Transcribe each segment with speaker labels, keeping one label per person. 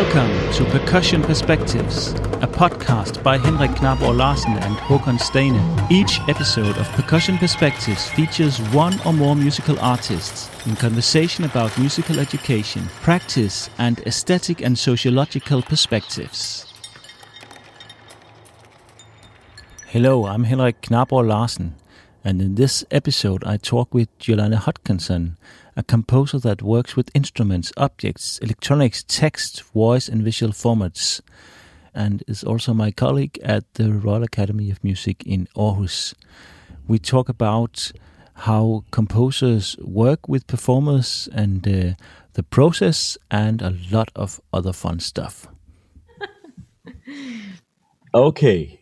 Speaker 1: Welcome to Percussion Perspectives, a podcast by Henrik Knarborg Larsen and Håkon Steine. Each episode of Percussion Perspectives features one or more musical artists in conversation about musical education, practice, and aesthetic and sociological perspectives. Hello, I'm Henrik Knarborg Larsen, and in this episode I talk with Juliana Hodkinson, a composer that works with instruments, objects, electronics, text, voice, and visual formats, and is also my colleague at the Royal Academy of Music in Aarhus. We talk about how composers work with performers and uh, the process, and a lot of other fun stuff. okay.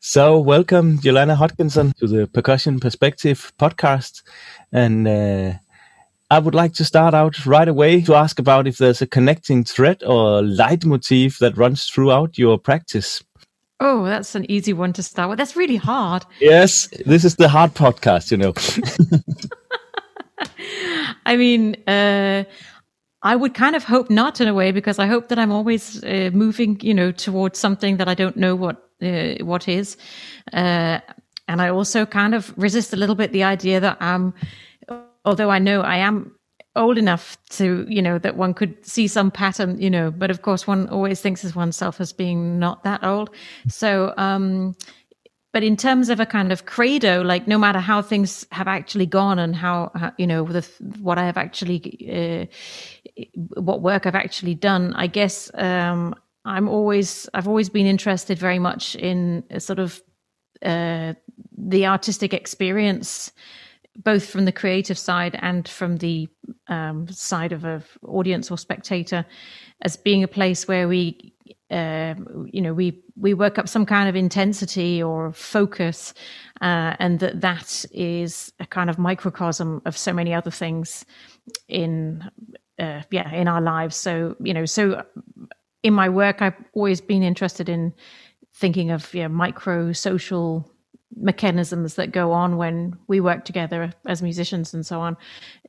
Speaker 1: So, welcome, Juliana Hodkinson, to the Percussion Perspective podcast. And uh, I would like to start out right away to ask about if there's a connecting thread or leitmotif that runs throughout your practice.
Speaker 2: Oh, that's an easy one to start with. That's really hard.
Speaker 1: Yes, this is the hard podcast, you know.
Speaker 2: I mean, uh, I would kind of hope not in a way because I hope that I'm always uh, moving, you know, towards something that I don't know what uh, what is, uh, and I also kind of resist a little bit the idea that I'm although I know I am old enough to, you know, that one could see some pattern, you know, but of course one always thinks of oneself as being not that old. So, um, but in terms of a kind of credo, like no matter how things have actually gone and how, how you know, the, what I have actually, uh, what work I've actually done, I guess, um, I'm always, I've always been interested very much in sort of, uh, the artistic experience both from the creative side and from the um, side of an audience or spectator as being a place where we uh, you know we we work up some kind of intensity or focus uh, and that that is a kind of microcosm of so many other things in uh, yeah in our lives. So you know so in my work i've always been interested in thinking of micro social mechanisms that go on when we work together as musicians and so on.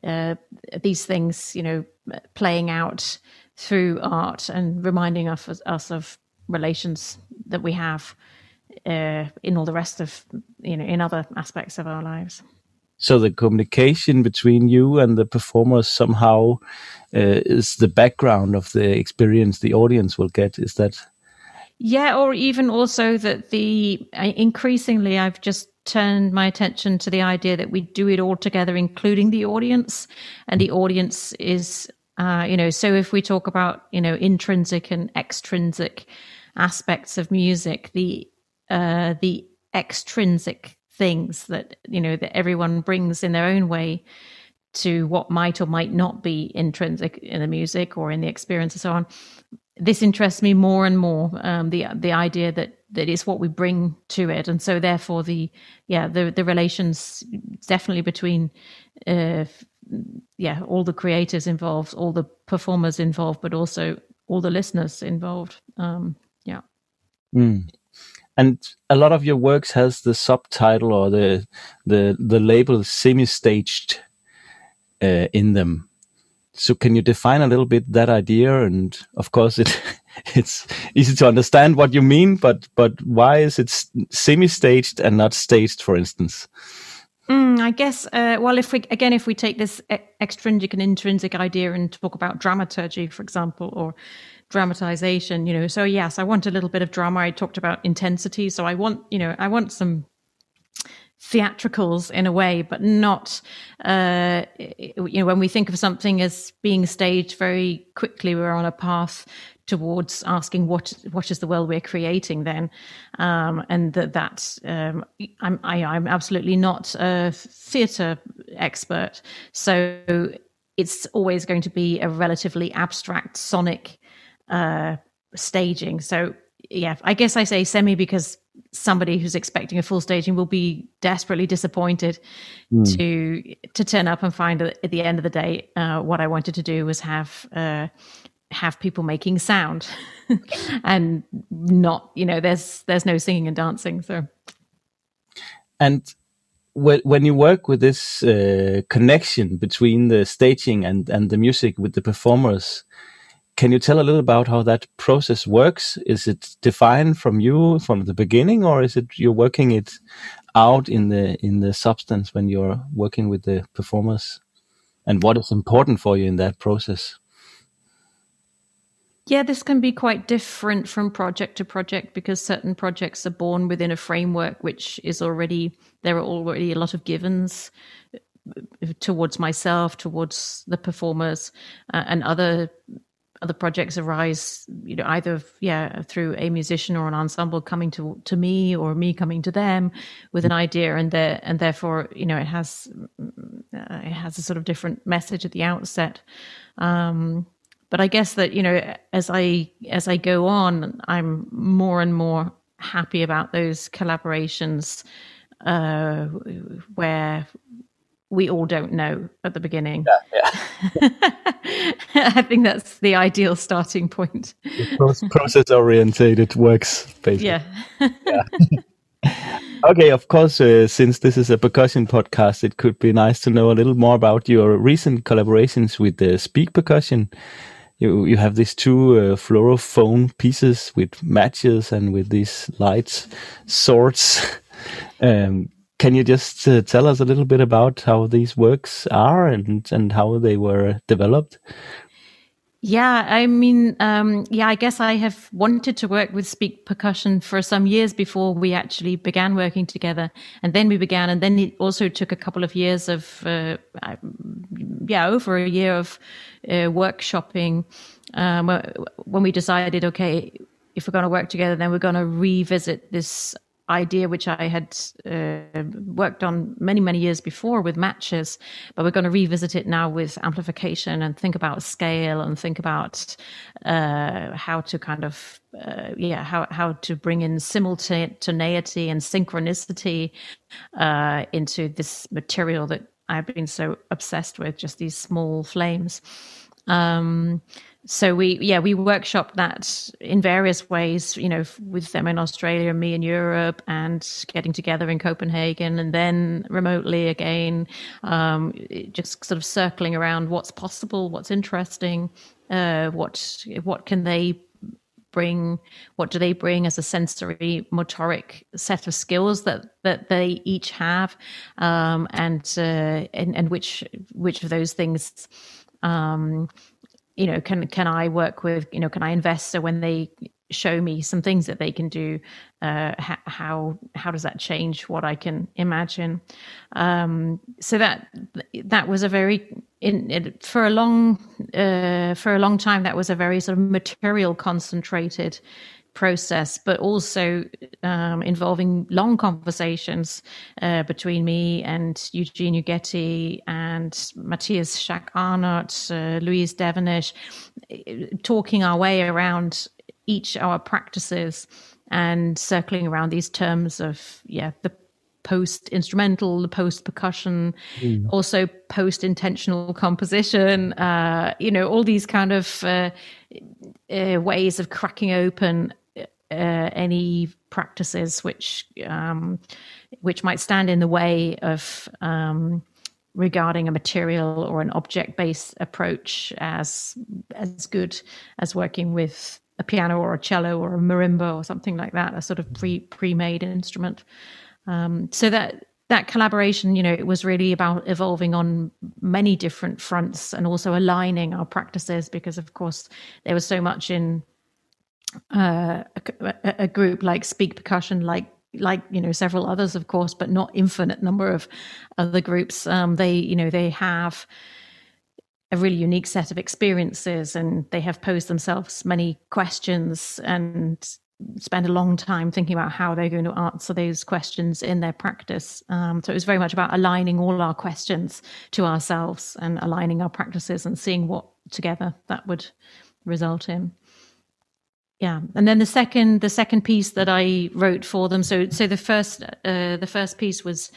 Speaker 2: Uh, these things, you know, playing out through art and reminding us, us of relations that we have uh, in all the rest of, you know, in other aspects of our lives.
Speaker 1: So the communication between you and the performers somehow uh, is the background of the experience the audience will get. Is that
Speaker 2: yeah, or even also that the uh, increasingly I've just turned my attention to the idea that we do it all together, including the audience, and the audience is, uh, you know, so if we talk about you know intrinsic and extrinsic aspects of music, the uh, the extrinsic things that you know that everyone brings in their own way to what might or might not be intrinsic in the music or in the experience and so on this interests me more and more. Um, the the idea that that is what we bring to it, and so therefore the yeah the the relations definitely between uh, yeah all the creators involved, all the performers involved, but also all the listeners involved. Um, yeah.
Speaker 1: Mm. And a lot of your works has the subtitle or the the the label semi-staged uh, in them so can you define a little bit that idea? And of course, it it's easy to understand what you mean, but but why is it semi-staged and not staged, for instance?
Speaker 2: Mm, I guess. Uh, well, if we again, if we take this extrinsic and intrinsic idea and talk about dramaturgy, for example, or dramatization, you know. So yes, I want a little bit of drama. I talked about intensity, so I want, you know, I want some theatricals in a way, but not, uh, you know, when we think of something as being staged very quickly, we're on a path towards asking what what is the world we're creating then? Um, and that that um, I'm I, am i am absolutely not a theatre expert. So it's always going to be a relatively abstract sonic uh, staging. So yeah I guess I say semi because somebody who's expecting a full staging will be desperately disappointed mm. to to turn up and find that at the end of the day, uh, what I wanted to do was have uh, have people making sound, and not you know there's there's no singing and dancing. So,
Speaker 1: and when you work with this uh, connection between the staging and and the music with the performers can you tell a little about how that process works? Is it defined from you from the beginning, or is it you're working it out in the in the substance when you're working with the performers? And what is important for you in that process?
Speaker 2: Yeah, this can be quite different from project to project because certain projects are born within a framework which is already there are already a lot of givens uh, towards myself, towards the performers, uh, and other other projects arise, you know, either yeah through a musician or an ensemble coming to to me or me coming to them with an idea, and there and therefore you know it has uh, it has a sort of different message at the outset. Um, but I guess that you know as I as I go on, I'm more and more happy about those collaborations uh, where we all don't know at the beginning. Yeah, yeah. I think that's the ideal starting point.
Speaker 1: Process orientated works, basically.
Speaker 2: Yeah.
Speaker 1: yeah. okay, of course, uh, since this is a percussion podcast, it could be nice to know a little more about your recent collaborations with the Speak Percussion you you have these two uh, fluorophone pieces with matches and with these lights swords. um, can you just uh, tell us a little bit about how these works are and and how they were developed?
Speaker 2: Yeah, I mean, um, yeah, I guess I have wanted to work with Speak Percussion for some years before we actually began working together. And then we began, and then it also took a couple of years of, uh, yeah, over a year of uh, workshopping um, when we decided, okay, if we're going to work together, then we're going to revisit this idea which I had uh, worked on many, many years before with matches, but we're going to revisit it now with amplification and think about scale and think about uh, how to kind of, uh, yeah, how, how to bring in simultaneity and synchronicity uh, into this material that I've been so obsessed with, just these small flames. Um, so we yeah we workshop that in various ways you know with them in australia and me in europe and getting together in copenhagen and then remotely again um, just sort of circling around what's possible what's interesting uh, what what can they bring what do they bring as a sensory motoric set of skills that that they each have um, and, uh, and and which which of those things um, you know can can i work with you know can i invest? So when they show me some things that they can do uh, how how does that change what i can imagine? Um, so that that was a very in, for a long uh, for a long time that was a very sort of material concentrated process, but also um, involving long conversations uh, between me and Eugene Ughetti and Matthias Schack Arnott, uh, Louise Devenish, talking our way around each our practices and circling around these terms of yeah the post instrumental, the post percussion, mm. also post intentional composition. Uh, you know, all these kind of uh, uh, ways of cracking open uh, any practices which um, which might stand in the way of um, regarding a material or an object based approach as as good as working with a piano or a cello or a marimba or something like that, a sort of pre pre made instrument. Um, so that that collaboration, you know, it was really about evolving on many different fronts and also aligning our practices because, of course, there was so much in uh, a, a, group like Speak Percussion, like like you know several others, of course, but not infinite number of other groups. Um, they you know they have a really unique set of experiences, and they have posed themselves many questions and spend a long time thinking about how they're going to answer those questions in their practice. Um, so it was very much about aligning all our questions to ourselves and aligning our practices and seeing what together that would result in yeah. And then the second the second piece that i wrote for them so so the first uh, the first piece was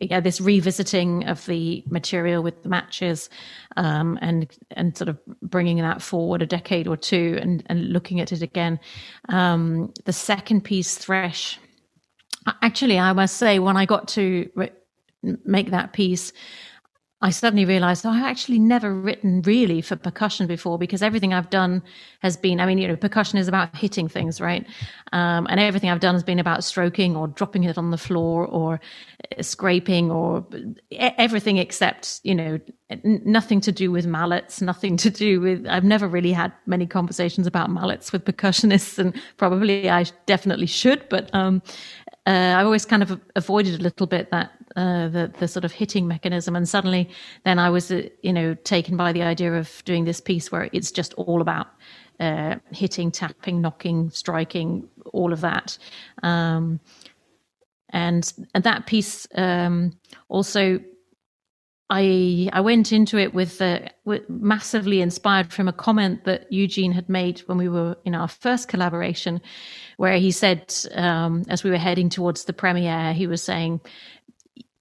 Speaker 2: yeah this revisiting of the material with the matches um, and and sort of bringing that forward a decade or two and and looking at it again. Um, the second piece thresh actually i must say when i got to re- make that piece I suddenly realized, oh, I've actually never written really for percussion before because everything I've done has been, I mean, you know, percussion is about hitting things, right? Um, and everything I've done has been about stroking or dropping it on the floor or uh, scraping or everything except, you know, nothing to do with mallets, nothing to do with, I've never really had many conversations about mallets with percussionists and probably I definitely should, but, um, uh, I always kind of avoided a little bit that uh, the the sort of hitting mechanism, and suddenly then I was uh, you know taken by the idea of doing this piece where it's just all about uh, hitting, tapping, knocking, striking, all of that. Um, and and that piece um, also I I went into it with, uh, with, massively inspired from a comment that Eugene had made when we were in our first collaboration, where he said um, as we were heading towards the premiere, he was saying,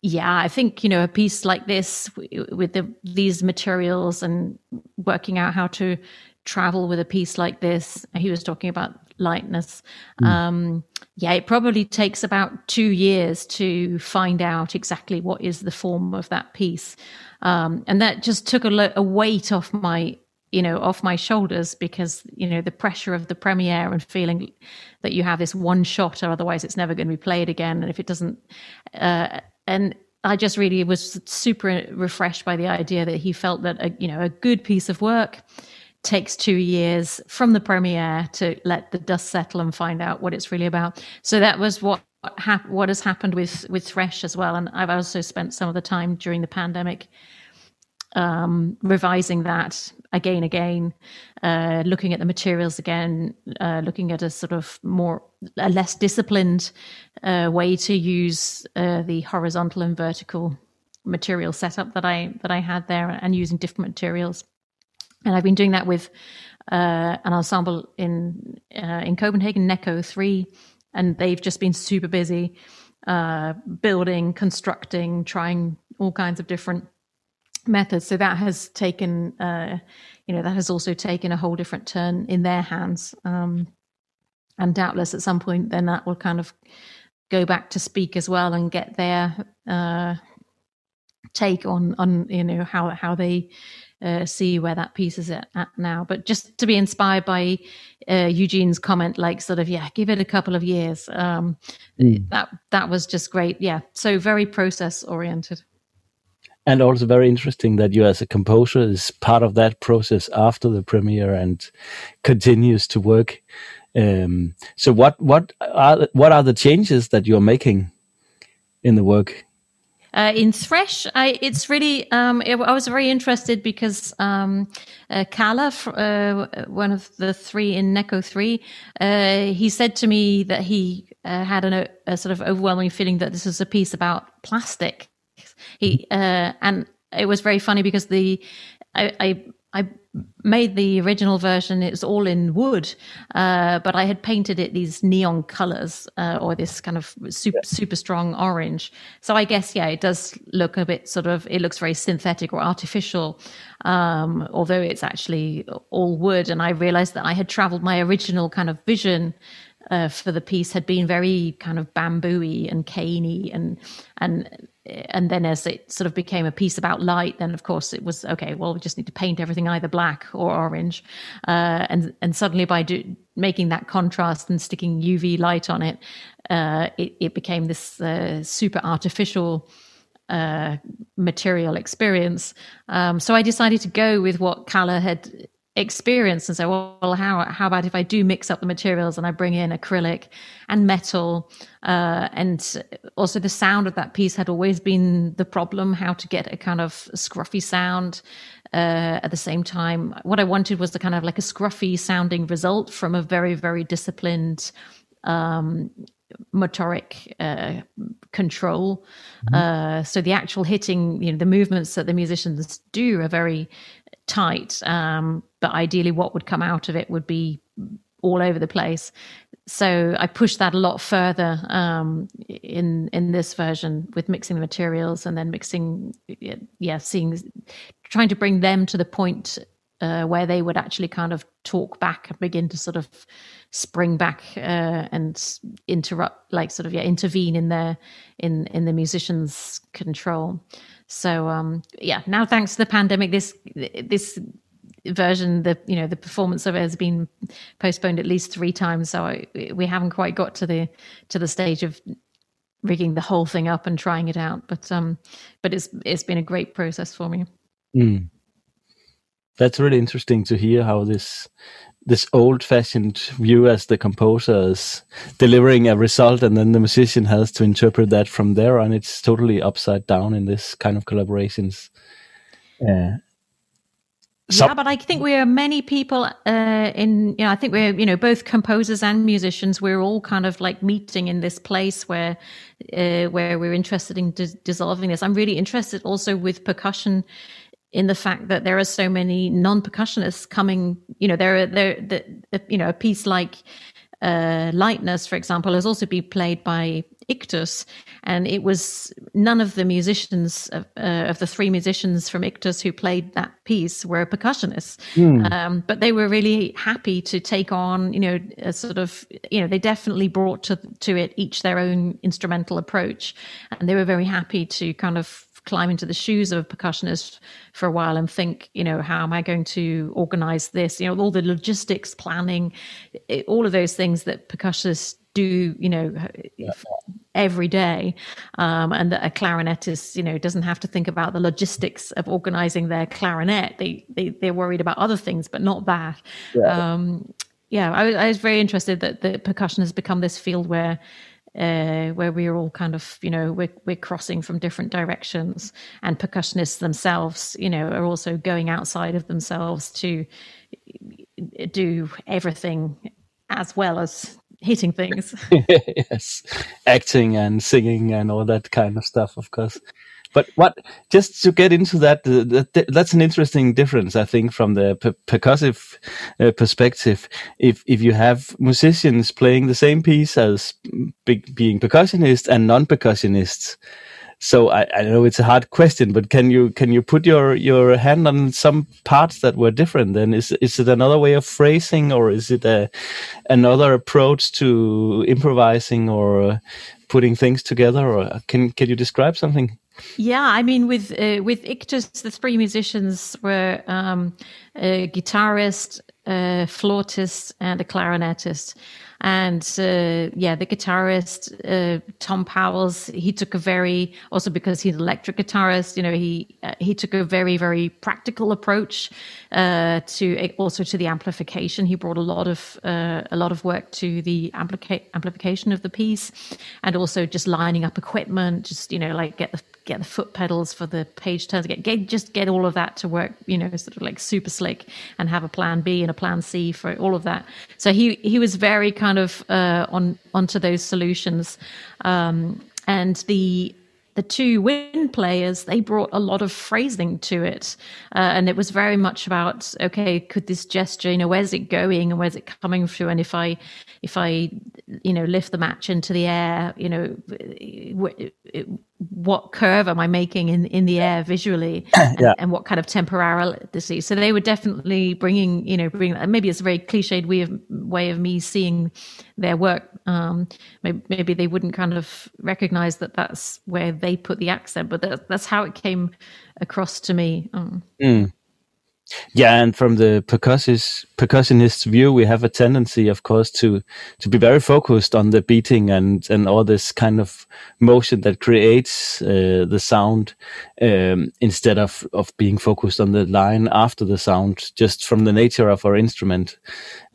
Speaker 2: "Yeah, I think you know a piece like this with the, these materials and working out how to travel with a piece like this." He was talking about lightness. Mm. Um, yeah, it probably takes about two years to find out exactly what is the form of that piece. Um, and that just took a, lo- a weight off my you know off my shoulders because you know the pressure of the premiere and feeling that you have this one shot or otherwise it's never going to be played again and if it doesn't uh, and i just really was super refreshed by the idea that he felt that a you know a good piece of work takes two years from the premiere to let the dust settle and find out what it's really about. So that was what hap- what has happened with with Thresh as well. And I've also spent some of the time during the pandemic um, revising that again, again, uh, looking at the materials again, uh, looking at a sort of more a less disciplined uh, way to use uh, the horizontal and vertical material setup that I that I had there, and using different materials. And I've been doing that with uh, an ensemble in uh, in Copenhagen, Neko Three, and they've just been super busy building, constructing, trying all kinds of different methods. So that has taken, uh, you know, that has also taken a whole different turn in their hands. Um, and doubtless at some point, then that will kind of go back to speak as well and get their uh, take on on you know how how they uh, see where that piece is at, at, now. But just to be inspired by uh, Eugene's comment, like sort of, yeah, give it a couple of years. Um, mm. That that was just great. Yeah, so very process oriented.
Speaker 1: And also very interesting that you, as a composer, is part of that process after the premiere and continues to work. Um, so, what what are what are the changes that you're making in the work?
Speaker 2: Uh, in Thresh, I, it's really, um, it, I was very interested because um, uh, Kalle, uh, one of the three in Neko 3, uh, he said to me that he uh, had an, a sort of overwhelming feeling that this was a piece about plastic. He uh, And it was very funny because the I, I I made the original version. It's all in wood, uh, but I had painted it these neon colors uh, or this kind of super super strong orange. So I guess yeah, it does look a bit sort of. It looks very synthetic or artificial, um, although it's actually all wood. And I realized that I had traveled my original kind of vision uh, for the piece had been very kind of bambooy and caney and and and then as it sort of became a piece about light then of course it was okay well we just need to paint everything either black or orange. Uh, and and suddenly by do, making that contrast and sticking uv light on it uh, it, it, became this uh, super artificial uh, material experience. Um, so i decided to go with what Kalle had experience and say, well, well, how how about if I do mix up the materials and I bring in acrylic and metal, uh, and also the sound of that piece had always been the problem, how to get a kind of scruffy sound. Uh, at the same time, what I wanted was the kind of like a scruffy sounding result from a very very disciplined um, motoric uh, control. Mm-hmm. Uh, so the actual hitting, you know, the movements that the musicians do are very tight. Um, but ideally, what would come out of it would be all over the place. So I pushed that a lot further um, in in this version with mixing the materials and then mixing, yeah, seeing, trying to bring them to the point uh, where they would actually kind of talk back and begin to sort of spring back uh, and interrupt, like sort of yeah, intervene in their in in the musician's control. So um, yeah, now thanks to the pandemic, this this version, the you know the performance of it has been postponed at least three times. So I, we haven't quite got to the to the stage of rigging the whole thing up and trying it out. But um, but it's it's been a great process for me.
Speaker 1: Mm. That's really interesting to hear how this this old fashioned view as the composer is delivering a result and then the musician has to interpret that from there and It's totally upside down in this kind of collaborations.
Speaker 2: Uh, yeah, but I think we are many people uh, in, you know, I think we're, you know, both composers and musicians. We're all kind of like meeting in this place where, uh, where we're interested in dis- dissolving this. I'm really interested also with percussion in the fact that there are so many non-percussionists coming. You know, there are there, the, you know, a piece like uh, Lightness, for example, has also been played by Ictus, and it was none of the musicians of, uh, of, the three musicians from Ictus who played that piece were percussionists, mm. um, but they were really happy to take on, you know, a sort of, you know, they definitely brought to to it each their own instrumental approach, and they were very happy to kind of climb into the shoes of a percussionist for a while and think, you know, how am I going to organize this? You know, all the logistics, planning, it, all of those things that percussionists do, you know. Every day. Um, and that a clarinetist, you know, doesn't have to think about the logistics of organizing their clarinet. They, they, they're worried about other things, but not that. Yeah. Um, yeah, I, I was very interested that the percussion has become this field where uh, where we're all kind of, you know, we're, we're crossing from different directions. And percussionists themselves, you know, are also going outside of themselves to do everything as well as hitting things.
Speaker 1: yes, acting and singing and all that kind of stuff, of course. But what, just to get into that, that's an interesting difference, I think, from the percussive uh, perspective. If if you have musicians playing the same piece as being percussionists and non-percussionists, so I, I know it's a hard question, but can you can you put your your hand on some parts that were different? Then is is it another way of phrasing, or is it a another approach to improvising or putting things together? Or can can you describe something?
Speaker 2: Yeah, I mean, with uh, with Ictus, the three musicians were um, a guitarist, a flautist, and a clarinetist. And uh, yeah, the guitarist uh, Tom Pauwels, he took a very also because he's an electric guitarist. You know, he uh, he took a very very practical approach uh, to also to the amplification. He brought a lot of uh, a lot of work to the amplica- amplification of the piece, and also just lining up equipment. Just you know, like get the get the foot pedals for the page turns, get, get just get all of that to work, you know, sort of like super slick and have a plan B and a plan C for all of that. So he he was very kind of uh, on onto those solutions. Um, and the the two wind players they brought a lot of phrasing to it uh, and it was very much about okay could this gesture you know where's it going and where's it coming through and if i if i you know lift the match into the air you know what curve am I making in, in the air visually and, yeah. and what kind of temporality. So they were definitely bringing, you know, bring, maybe it's a very cliched way of, way of me seeing their work. Um, maybe, maybe, they wouldn't kind of recognize that that's where they put the accent, but that, that's how it came across to me. Um.
Speaker 1: Mm. Yeah, and from the percussionist percussionist view, we have a tendency, of course, to to be very focused on the beating and and all this kind of motion that creates uh, the sound, um, instead of of being focused on the line after the sound, just from the nature of our instrument.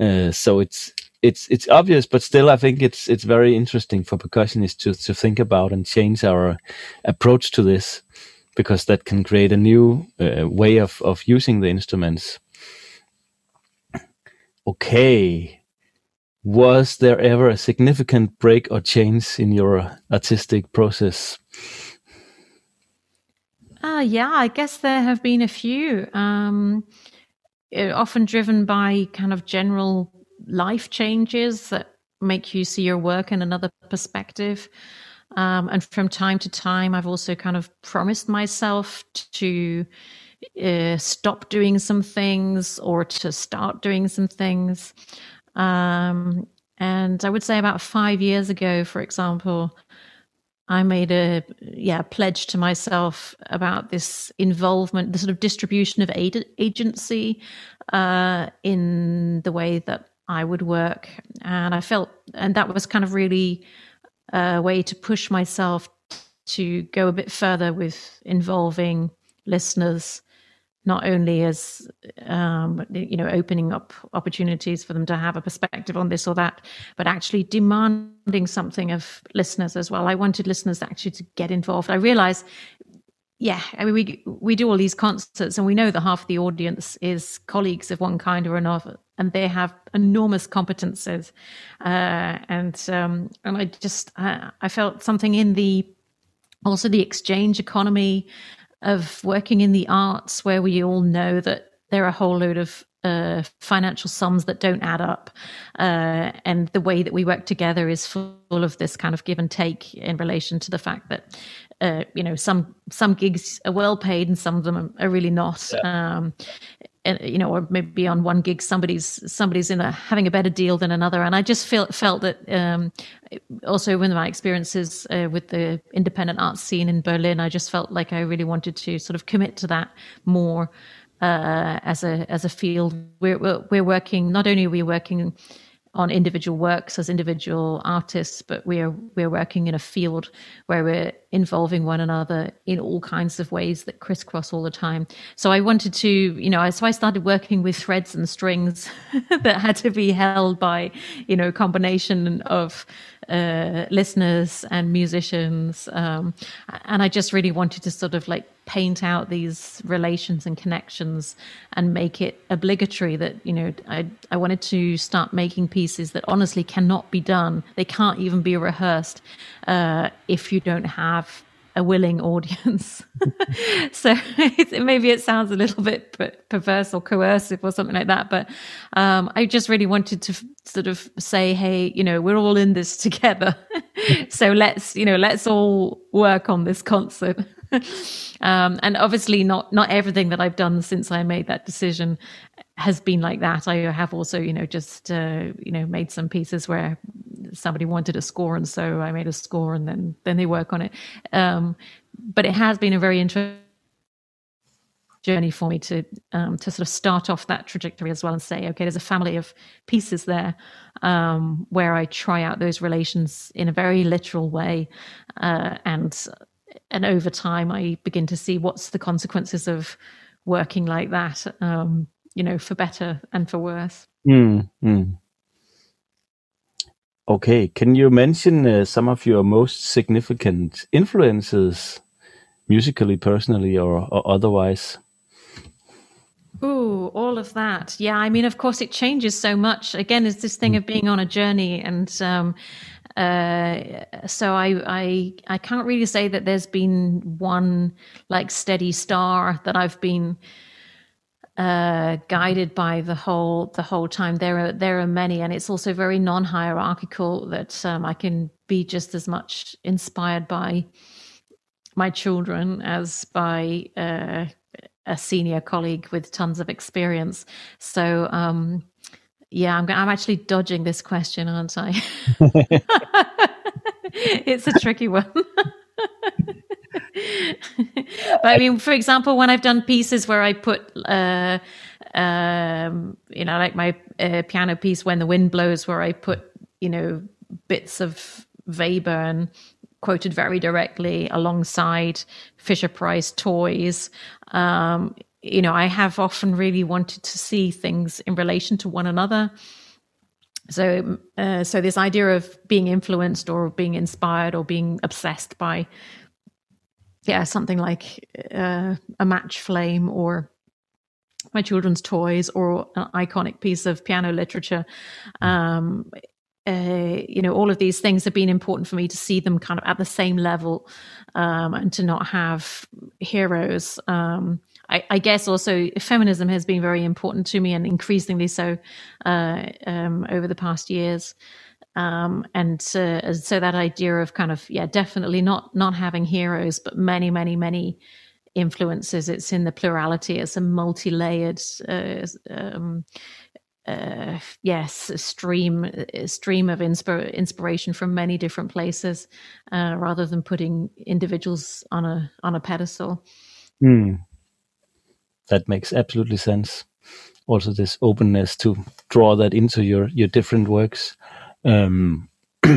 Speaker 1: Uh, so it's it's it's obvious, but still, I think it's it's very interesting for percussionists to to think about and change our approach to this because that can create a new uh, way of, of using the instruments. Okay. Was there ever a significant break or change in your artistic process?
Speaker 2: Uh, yeah, I guess there have been a few, um, uh, often driven by kind of general life changes that make you see your work in another perspective. Um, and from time to time, I've also kind of promised myself to uh, stop doing some things or to start doing some things. Um, and I would say about five years ago, for example, I made a yeah pledge to myself about this involvement, the sort of distribution of aid, agency uh, in the way that I would work, and I felt, and that was kind of really a way to push myself to go a bit further with involving listeners not only as um, you know opening up opportunities for them to have a perspective on this or that, but actually demanding something of listeners as well. I wanted listeners actually to get involved. I realize, yeah, I mean we we do all these concerts and we know that half the audience is colleagues of one kind or another, and they have enormous competences, uh, and um, and I just I, I felt something in the also the exchange economy of working in the arts where we all know that there are a whole load of uh, financial sums that don't add up. Uh, and the way that we work together is full of this kind of give and take in relation to the fact that, uh, you know, some some gigs are well paid and some of them are really not. Yeah. Um, you know, or maybe on one gig somebody's somebody's in a having a better deal than another. And I just felt felt that um, also with my experiences uh, with the independent art scene in Berlin, I just felt like I really wanted to sort of commit to that more uh, as a as a field. We're we're working not only are we working on individual works as individual artists, but we're we're working in a field where we're involving one another in all kinds of ways that crisscross all the time. So I wanted to, you know, so I started working with threads and strings that had to be held by, you know, combination of uh, listeners and musicians, um, and I just really wanted to sort of like paint out these relations and connections and make it obligatory that you know I I wanted to start making pieces that honestly cannot be done. They can't even be rehearsed uh, if you don't have a willing audience. so maybe it sounds a little bit perverse or coercive or something like that. But um, I just really wanted to f- sort of say, hey, you know, we're all in this together. so let's, you know, let's all work on this concert. um, and obviously, not not everything that I've done since I made that decision has been like that. I have also, you know, just uh, you know made some pieces where somebody wanted a score, and so I made a score, and then then they work on it. Um, but it has been a very interesting journey for me to um, to sort of start off that trajectory as well and say, okay, there's a family of pieces there um, where I try out those relations in a very literal way, uh, and and over time I begin to see what's the consequences of working like that, um, you know, for better and for worse.
Speaker 1: Mm, mm. Okay, can you mention uh, some of your most significant influences, musically, personally, or, or otherwise?
Speaker 2: Ooh, all of that. Yeah, I mean, of course, it changes so much. Again, it's this thing of being on a journey, and um, uh, so I, I, I can't really say that there's been one like steady star that I've been uh, guided by the whole the whole time. There are there are many, and it's also very non hierarchical. That um, I can be just as much inspired by my children as by uh, a senior colleague with tons of experience. So. Um, yeah, I'm, I'm actually dodging this question, aren't I? it's a tricky one. but I mean, for example, when I've done pieces where I put, uh, um, you know, like my uh, piano piece "When the Wind Blows," where I put, you know, bits of Webern quoted very directly alongside Fisher Price toys. Um, you know, I have often really wanted to see things in relation to one another. So, uh, so this idea of being influenced or being inspired or being obsessed by yeah, something like uh, a match flame or my children's toys or an iconic piece of piano literature. Um, uh, you know, all of these things have been important for me to see them kind of at the same level um, and to not have heroes. Um, I, I, guess also feminism has been very important to me and increasingly so uh, um, over the past years. Um, and uh, so that idea of kind of yeah, definitely not not having heroes, but many, many, many influences. It's in the plurality. It's a multi-layered uh, um, uh, yes, a stream a stream of inspir- inspiration from many different places, uh, rather than putting individuals on a on a pedestal.
Speaker 1: Mm. That makes absolutely sense. Also, this openness to draw that into your your different works. Um,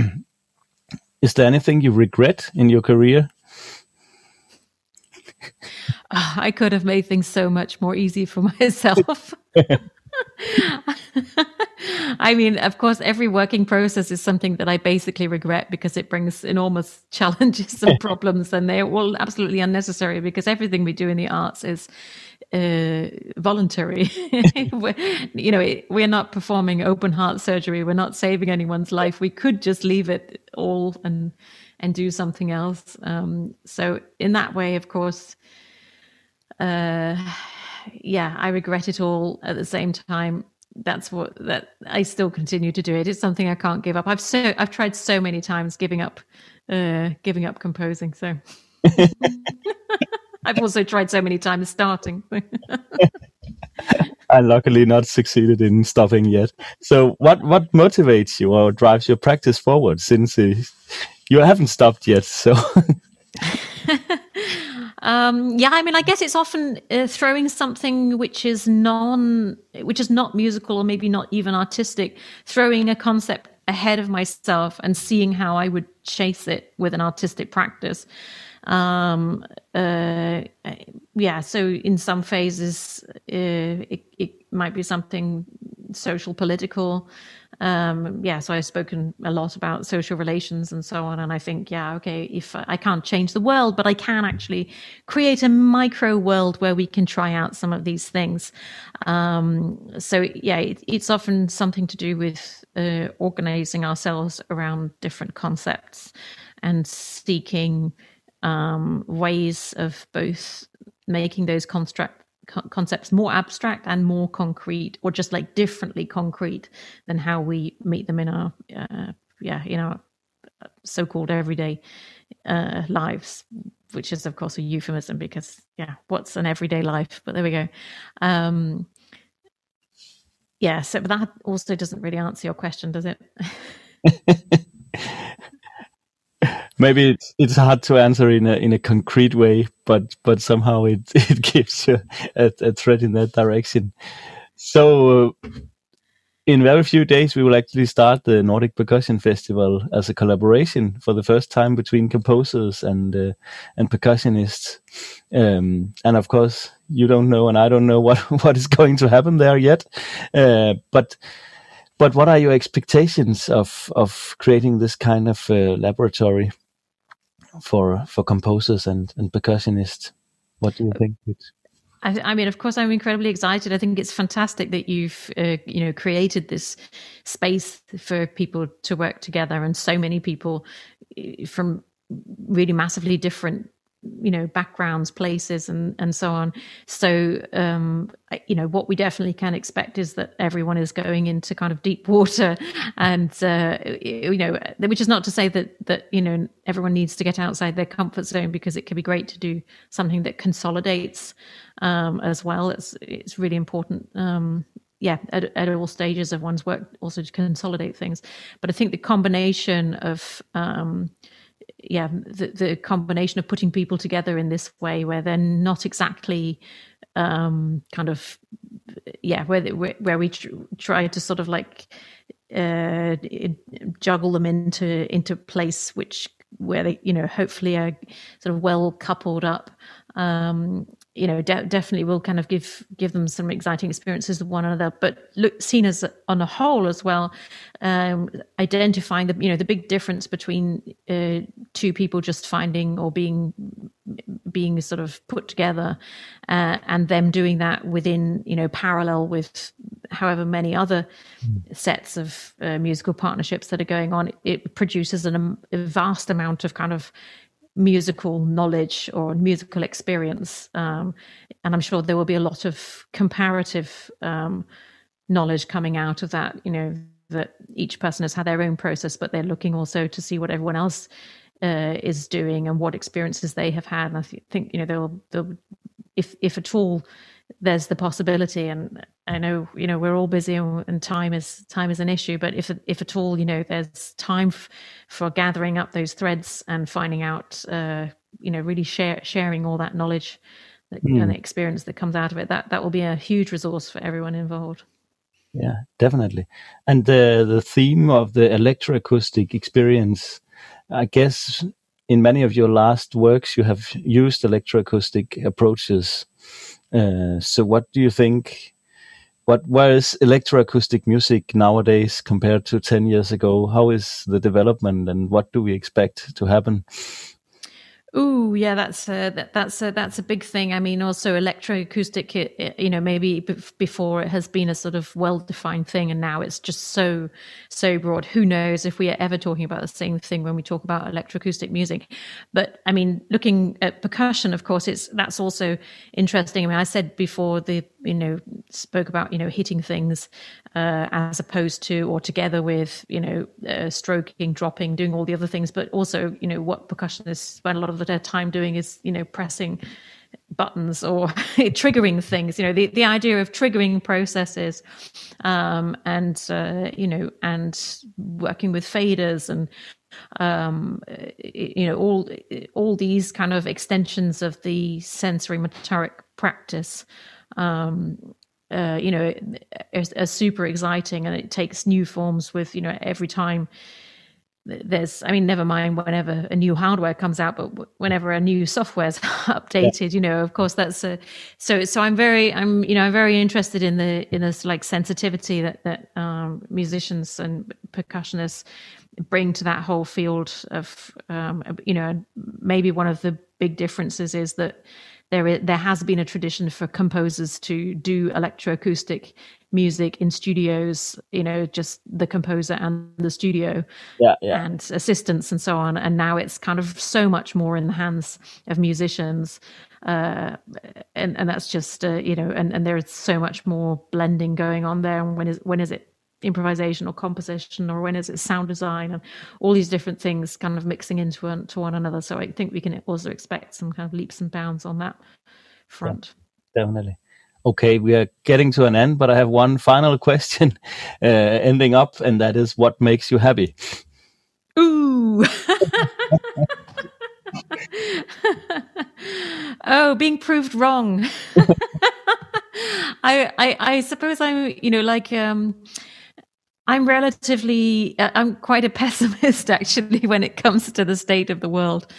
Speaker 1: is there anything you regret in your career?
Speaker 2: I could have made things so much more easy for myself. I mean, of course, every working process is something that I basically regret because it brings enormous challenges and problems, and they're all absolutely unnecessary because everything we do in the arts is uh, voluntary. you know, we're not performing open heart surgery. We're not saving anyone's life. We could just leave it all and and do something else. Um, so, in that way, of course. Uh, yeah, I regret it all at the same time. That's what that I still continue to do it. It's something I can't give up. I've so I've tried so many times giving up, uh, giving up composing. So I've also tried so many times starting.
Speaker 1: I luckily not succeeded in stopping yet. So what what motivates you or drives your practice forward since uh, you haven't stopped yet? So
Speaker 2: um, yeah, I mean, I guess it's often uh, throwing something which is non, which is not musical or maybe not even artistic, throwing a concept ahead of myself and seeing how I would chase it with an artistic practice. Um, uh, yeah, so in some phases, uh, it, it might be something social, political um, yeah, so I've spoken a lot about social relations and so on. And I think, yeah, okay, if I can't change the world, but I can actually create a micro world where we can try out some of these things. Um, so yeah, it, it's often something to do with uh, organizing ourselves around different concepts and seeking um, ways of both making those construct co- concepts more abstract and more concrete or just like differently concrete than how we meet them in our uh, yeah in our so-called everyday uh, lives which is of course a euphemism because yeah what's an everyday life? But there we go. Um yeah so that also doesn't really answer your question does it
Speaker 1: maybe it's it's hard to answer in a in a concrete way, but but somehow it it gives you a, a thread in that direction. So. Uh, in very few days, we will actually start the Nordic Percussion Festival as a collaboration for the first time between composers and uh, and percussionists. Um, and of course, you don't know, and I don't know what what is going to happen there yet. Uh, but but what are your expectations of of creating this kind of uh, laboratory? For for composers and and percussionists. What do you think?
Speaker 2: I, I, mean, of course, I'm incredibly excited. I think it's fantastic that you've, uh, you know, created this space for people to work together, and so many people uh, from really massively different you know backgrounds places and and so on so um you know what we definitely can expect is that everyone is going into kind of deep water and uh you know which is not to say that that you know everyone needs to get outside their comfort zone because it can be great to do something that consolidates um as well it's it's really important um yeah, at, at all stages of one's work, also to consolidate things. But I think the combination of um, yeah the, the combination of putting people together in this way where they're not exactly um kind of yeah where where, where we tr- try to sort of like uh juggle them into into place which where they you know hopefully are sort of well coupled up. Um you know de- definitely will kind of give give them some exciting experiences with one another but look seen as on a whole as well um, identifying the you know the big difference between uh, two people just finding or being being sort of put together uh, and them doing that within you know parallel with however many other mm. sets of uh, musical partnerships that are going on it produces an, a vast amount of kind of musical knowledge or musical experience. Um, and I'm sure there will be a lot of comparative um, knowledge coming out of that, you know, that each person has had their own process, but they're looking also to see what everyone else uh, is doing and what experiences they have had. And I th- think, you know, they'll, they'll, if, if at all, there's the possibility and I know you know we're all busy and time is time is an issue, but if if at all you know there's time f- for gathering up those threads and finding out uh, you know really share, sharing all that knowledge that, mm. and the experience that comes out of it that that will be a huge resource for everyone involved.
Speaker 1: Yeah, definitely. And the the theme of the electroacoustic experience, I guess, in many of your last works, you have used electroacoustic approaches. Uh, so, what do you think? What where is electroacoustic music nowadays compared to ten years ago? How is the development, and what do we expect to happen?
Speaker 2: Oh yeah, that's a, that, that's a, that's a big thing. I mean, also electroacoustic. You know, maybe before it has been a sort of well-defined thing, and now it's just so so broad. Who knows if we are ever talking about the same thing when we talk about electroacoustic music? But I mean, looking at percussion, of course, it's that's also interesting. I mean, I said before the you know spoke about you know hitting things uh, as opposed to or together with you know uh, stroking dropping doing all the other things but also you know what percussionists spend a lot of their time doing is you know pressing buttons or triggering things you know the, the idea of triggering processes um, and uh, you know and working with faders and um, you know all all these kind of extensions of the sensory motoric practice um, uh, you know, are, are, super exciting, and it takes new forms with you know every time there's i mean never mind whenever a new hardware comes out but whenever a new software's updated yeah. you know of course that's a so so i'm very i'm you know i'm very interested in the in this like sensitivity that that um, musicians and percussionists bring to that whole field of um, you know maybe one of the big differences is that there is, there has been a tradition for composers to do electroacoustic music in studios you know just the composer and the studio
Speaker 1: yeah, yeah.
Speaker 2: and assistants and so on. And now it's kind of so much more in the hands of musicians. Uh, and and that's just uh, you know and and there's so much more blending going on there. And when is when is it improvisation or composition or when is it sound design and all these different things kind of mixing into one, to one another. So i think we can also expect some kind of leaps and bounds on that front.
Speaker 1: yeah, definitely okay we are getting to an end but i have one final question uh, ending up and that is what makes you happy?
Speaker 2: Ooh. Oh being proved wrong. I, I i suppose i'm you know like um I'm relatively, uh, I'm quite a pessimist actually when it comes to the state of the world.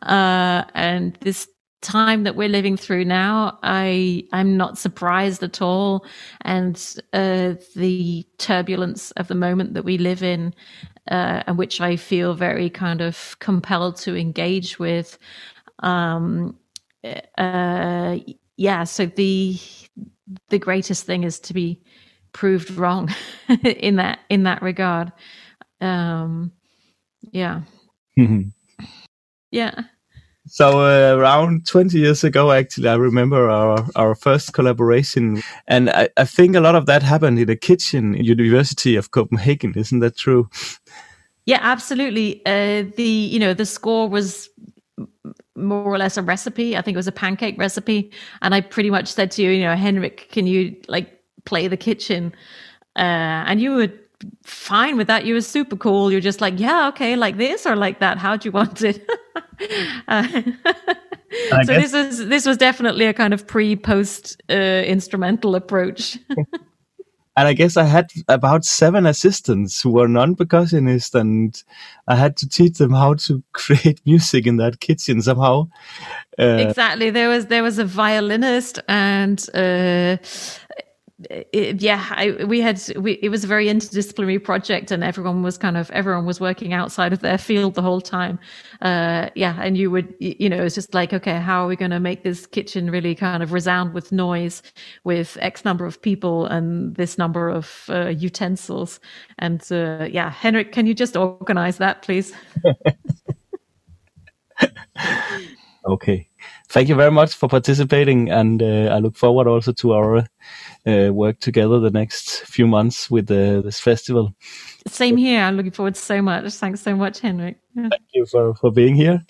Speaker 2: Uh, and this time that we're living through now, I, I'm not surprised at all. And, uh, the turbulence of the moment that we live in, uh, and which I feel very kind of compelled to engage with. Um, uh, yeah. So the, the greatest thing is to be, proved wrong in that in that regard. Um, yeah, mm-hmm. yeah.
Speaker 1: So uh, around 20 years ago, actually, I remember our, our first collaboration, and I, I think a lot of that happened in the kitchen University of Copenhagen. Isn't that true?
Speaker 2: Yeah, absolutely. Uh, the you know the score was more or less a recipe. I think it was a pancake recipe, and I pretty much said to you, you know, Henrik, can you like play the kitchen. Uh, and you were fine with that. You were super cool. You're just like, yeah, okay, like this or like that. How do you want it? uh, so guess- this was this was definitely a kind of pre post uh, instrumental approach.
Speaker 1: and I guess I had about seven assistants who were non-percussionists, and I had to teach them how to create music in that kitchen somehow.
Speaker 2: Uh, exactly. There was there was a violinist and uh, it, yeah, I, we had we, it was a very interdisciplinary project, and everyone was kind of everyone was working outside of their field the whole time. Uh, yeah, and you would you know it's just like okay, how are we going to make this kitchen really kind of resound with noise, with X number of people and this number of uh, utensils, and uh, yeah, Henrik, can you just organize that, please?
Speaker 1: okay thank you very much for participating, and uh, I look forward also to our uh, work together the next few months with uh, this festival.
Speaker 2: Same here. I'm looking forward so much. Thanks so much, Henrik.
Speaker 1: Yeah. Thank you for, for being here.